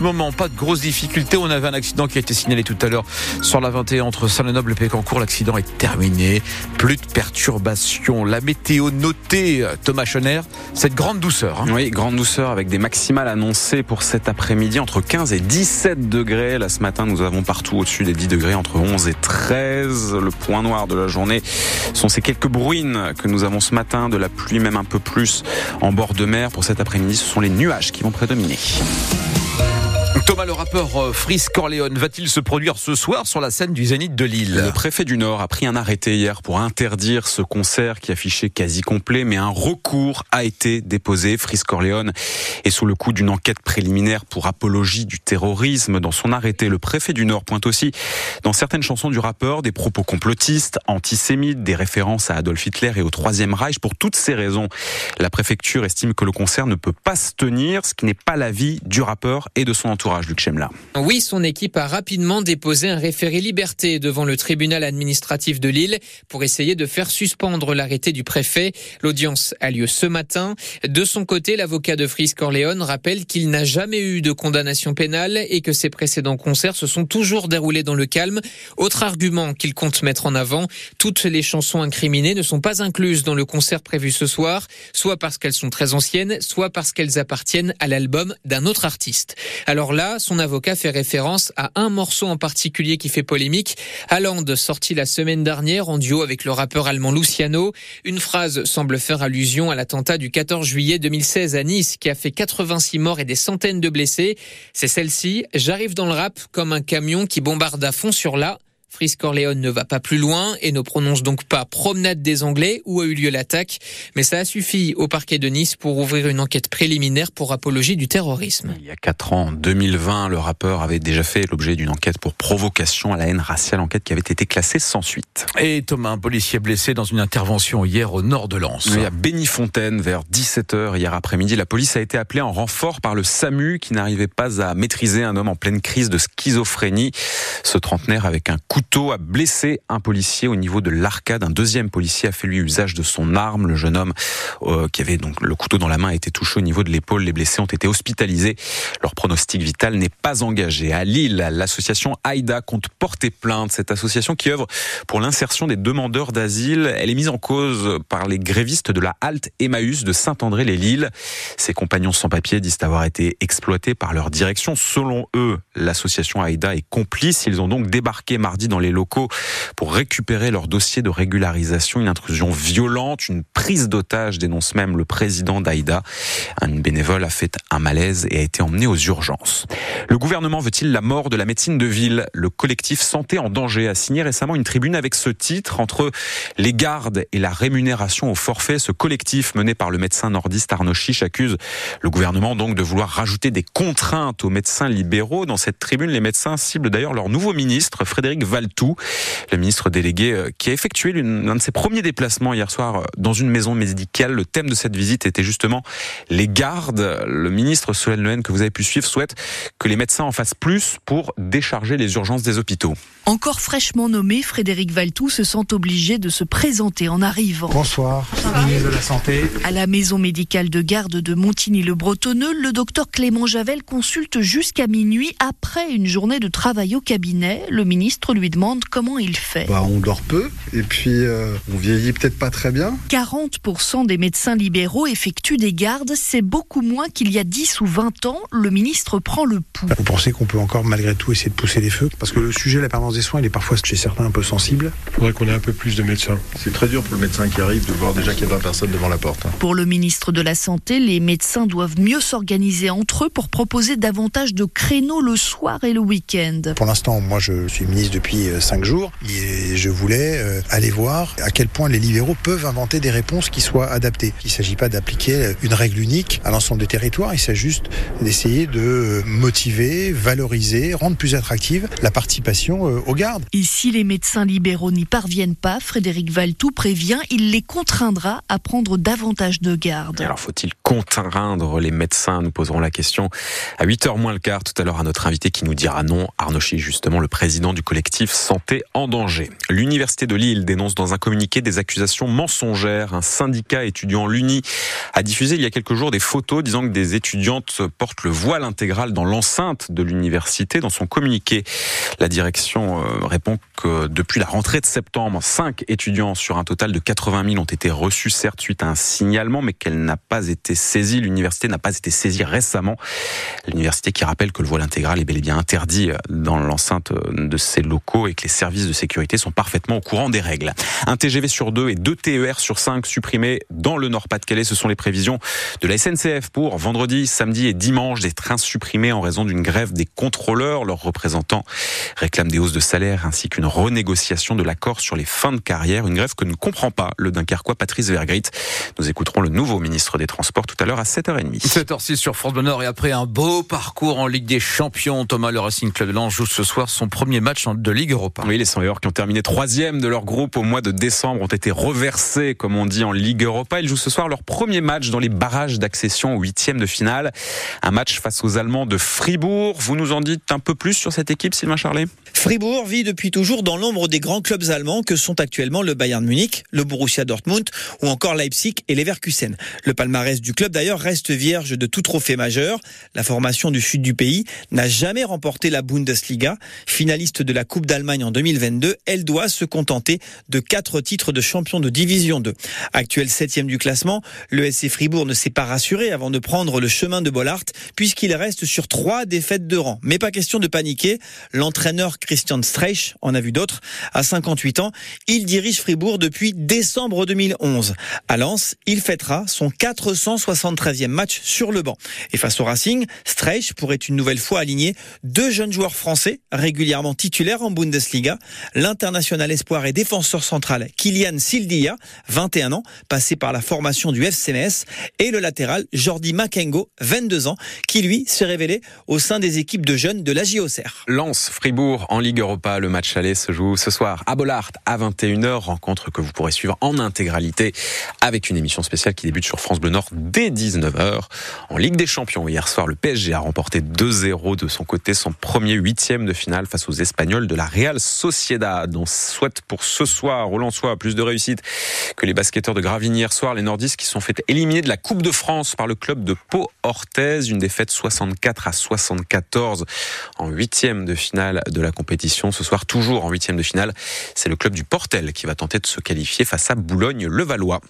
moment. Pas de grosses difficultés. On avait un accident qui a été signalé tout à l'heure sur la 21 entre Saint-Lenoble et Pécancourt. L'accident est terminé. Plus de perturbations. La météo notée, Thomas Schoner, cette grande douceur. Hein. Oui, grande douceur avec des maximales annoncées pour cet après-midi entre 15 et 17 degrés. Là, ce matin, nous avons partout au-dessus des 10 degrés, entre 11 et 13. Le point noir de la journée sont ces quelques bruines que nous avons ce matin, de la pluie même un peu plus en bord de mer. Pour cet après-midi, ce sont les nuages qui vont prédominer. Thomas, le rappeur euh, Frisk Corleone va-t-il se produire ce soir sur la scène du Zénith de Lille? Le préfet du Nord a pris un arrêté hier pour interdire ce concert qui affichait quasi complet, mais un recours a été déposé. Frisk Corleone est sous le coup d'une enquête préliminaire pour apologie du terrorisme. Dans son arrêté, le préfet du Nord pointe aussi dans certaines chansons du rappeur des propos complotistes, antisémites, des références à Adolf Hitler et au Troisième Reich. Pour toutes ces raisons, la préfecture estime que le concert ne peut pas se tenir, ce qui n'est pas l'avis du rappeur et de son entourage. Oui, son équipe a rapidement déposé un référé liberté devant le tribunal administratif de Lille pour essayer de faire suspendre l'arrêté du préfet. L'audience a lieu ce matin. De son côté, l'avocat de Fris Corleone rappelle qu'il n'a jamais eu de condamnation pénale et que ses précédents concerts se sont toujours déroulés dans le calme. Autre argument qu'il compte mettre en avant, toutes les chansons incriminées ne sont pas incluses dans le concert prévu ce soir, soit parce qu'elles sont très anciennes, soit parce qu'elles appartiennent à l'album d'un autre artiste. Alors là, son avocat fait référence à un morceau en particulier qui fait polémique. Haaland, sorti la semaine dernière en duo avec le rappeur allemand Luciano. Une phrase semble faire allusion à l'attentat du 14 juillet 2016 à Nice qui a fait 86 morts et des centaines de blessés. C'est celle-ci. J'arrive dans le rap comme un camion qui bombarde à fond sur la Fris Corleone ne va pas plus loin et ne prononce donc pas promenade des Anglais où a eu lieu l'attaque, mais ça a suffi au parquet de Nice pour ouvrir une enquête préliminaire pour apologie du terrorisme. Il y a quatre ans, en 2020, le rappeur avait déjà fait l'objet d'une enquête pour provocation à la haine raciale, enquête qui avait été classée sans suite. Et Thomas, un policier blessé dans une intervention hier au nord de Lens. Oui, à Bénifontaine, vers 17h hier après-midi, la police a été appelée en renfort par le SAMU qui n'arrivait pas à maîtriser un homme en pleine crise de schizophrénie. Ce trentenaire avec un coup couteau a blessé un policier au niveau de l'arcade. Un deuxième policier a fait lui usage de son arme. Le jeune homme euh, qui avait donc le couteau dans la main a été touché au niveau de l'épaule. Les blessés ont été hospitalisés. Leur pronostic vital n'est pas engagé. À Lille, l'association AIDA compte porter plainte. Cette association qui œuvre pour l'insertion des demandeurs d'asile, elle est mise en cause par les grévistes de la halte Emmaüs de Saint-André-les-Lilles. Ses compagnons sans papier disent avoir été exploités par leur direction. Selon eux, l'association AIDA est complice. Ils ont donc débarqué mardi dans les locaux pour récupérer leur dossier de régularisation. Une intrusion violente, une prise d'otage, dénonce même le président d'Aïda. Un bénévole a fait un malaise et a été emmené aux urgences. Le gouvernement veut-il la mort de la médecine de ville? Le collectif Santé en danger a signé récemment une tribune avec ce titre entre les gardes et la rémunération au forfait. Ce collectif mené par le médecin nordiste Arnaud Chiche accuse le gouvernement donc de vouloir rajouter des contraintes aux médecins libéraux. Dans cette tribune, les médecins ciblent d'ailleurs leur nouveau ministre, Frédéric Valtou, le ministre délégué euh, qui a effectué l'un de ses premiers déplacements hier soir euh, dans une maison médicale. Le thème de cette visite était justement les gardes. Le ministre Solène Lehen, que vous avez pu suivre, souhaite que les médecins en fassent plus pour décharger les urgences des hôpitaux. Encore fraîchement nommé, Frédéric Valtou se sent obligé de se présenter en arrivant. Bonsoir, ministre de la Santé. À la maison médicale de garde de Montigny-le-Bretonneux, le docteur Clément Javel consulte jusqu'à minuit après une journée de travail au cabinet. Le ministre lui demande comment il fait. Bah, on dort peu et puis euh, on vieillit peut-être pas très bien. 40% des médecins libéraux effectuent des gardes, c'est beaucoup moins qu'il y a 10 ou 20 ans. Le ministre prend le pouls. Vous pensez qu'on peut encore malgré tout essayer de pousser les feux? Parce que le sujet de la permanence des soins, il est parfois chez certains un peu sensible. Il faudrait qu'on ait un peu plus de médecins. C'est très dur pour le médecin qui arrive de voir déjà qu'il y a 20 personnes devant la porte. Hein. Pour le ministre de la Santé, les médecins doivent mieux s'organiser entre eux pour proposer davantage de créneaux le soir et le week-end. Pour l'instant, moi je suis ministre depuis 5 euh, jours et je voulais euh, aller voir à quel point les libéraux peuvent inventer des réponses qui soient adaptées. Il ne s'agit pas d'appliquer une règle unique à l'ensemble des territoires, il s'agit juste d'essayer de motiver, valoriser, rendre plus attractive la participation euh, aux gardes. Et si les médecins libéraux n'y parviennent pas, Frédéric Valtou prévient, il les contraindra à prendre davantage de gardes. Alors faut-il contraindre les médecins Nous poserons la question à 8h moins le quart tout à l'heure à notre invité qui nous dira non. Arnaud Chi, justement, le président du collectif santé en danger. L'université de Lille dénonce dans un communiqué des accusations mensongères. Un syndicat étudiant l'Uni a diffusé il y a quelques jours des photos disant que des étudiantes portent le voile intégral dans l'enceinte de l'université. Dans son communiqué, la direction euh, répond depuis la rentrée de septembre, cinq étudiants sur un total de 80 000 ont été reçus, certes suite à un signalement, mais qu'elle n'a pas été saisie. L'université n'a pas été saisie récemment. L'université qui rappelle que le voile intégral est bel et bien interdit dans l'enceinte de ses locaux et que les services de sécurité sont parfaitement au courant des règles. Un TGV sur deux et deux TER sur cinq supprimés dans le Nord-Pas-de-Calais. Ce sont les prévisions de la SNCF pour vendredi, samedi et dimanche. Des trains supprimés en raison d'une grève des contrôleurs. Leurs représentants réclament des hausses de salaire ainsi qu'une renégociation de l'accord sur les fins de carrière. Une grève que ne comprend pas le Dunkerquois Patrice Vergrit. Nous écouterons le nouveau ministre des Transports tout à l'heure à 7h30. 7h06 sur France Bleu Nord et après un beau parcours en Ligue des Champions, Thomas Le Racing Club de Lens joue ce soir son premier match de Ligue Europa. Oui, les 100 qui ont terminé troisième de leur groupe au mois de décembre ont été reversés, comme on dit, en Ligue Europa. Ils jouent ce soir leur premier match dans les barrages d'accession au huitième de finale. Un match face aux Allemands de Fribourg. Vous nous en dites un peu plus sur cette équipe, Sylvain Charlet? Fribourg vit depuis toujours dans l'ombre des grands clubs allemands que sont actuellement le Bayern Munich, le Borussia Dortmund ou encore Leipzig et Leverkusen. Le palmarès du club d'ailleurs reste vierge de tout trophée majeur. La formation du sud du pays n'a jamais remporté la Bundesliga. Finaliste de la Coupe d'Allemagne en 2022, elle doit se contenter de quatre titres de champion de division 2. Actuel septième du classement, le SC Fribourg ne s'est pas rassuré avant de prendre le chemin de Bollard puisqu'il reste sur trois défaites de rang. Mais pas question de paniquer. L'entraîneur Christian Streich en a vu d'autres. À 58 ans, il dirige Fribourg depuis décembre 2011. À Lens, il fêtera son 473e match sur le banc. Et face au Racing, Streich pourrait une nouvelle fois aligner deux jeunes joueurs français régulièrement titulaires en Bundesliga. L'international espoir et défenseur central Kylian Sildia, 21 ans, passé par la formation du FCMS, et le latéral Jordi Makengo, 22 ans, qui lui s'est révélé au sein des équipes de jeunes de la JOCR. Lens, Fribourg en Ligue Europa. Le match aller se joue ce soir à Bollard à 21h. Rencontre que vous pourrez suivre en intégralité avec une émission spéciale qui débute sur France Bleu Nord dès 19h. En Ligue des Champions, hier soir, le PSG a remporté 2-0 de son côté son premier huitième de finale face aux Espagnols de la Real Sociedad. On souhaite pour ce soir Roland Lensois plus de réussite que les basketteurs de Gravigny hier soir, les nordistes qui sont fait éliminer de la Coupe de France par le club de Pau-Orthez. Une défaite 64 à 74 en huitième de finale de la compétition. Ce soir, toujours en huitième de finale, c'est le club du Portel qui va tenter de se qualifier face à Boulogne-Levallois.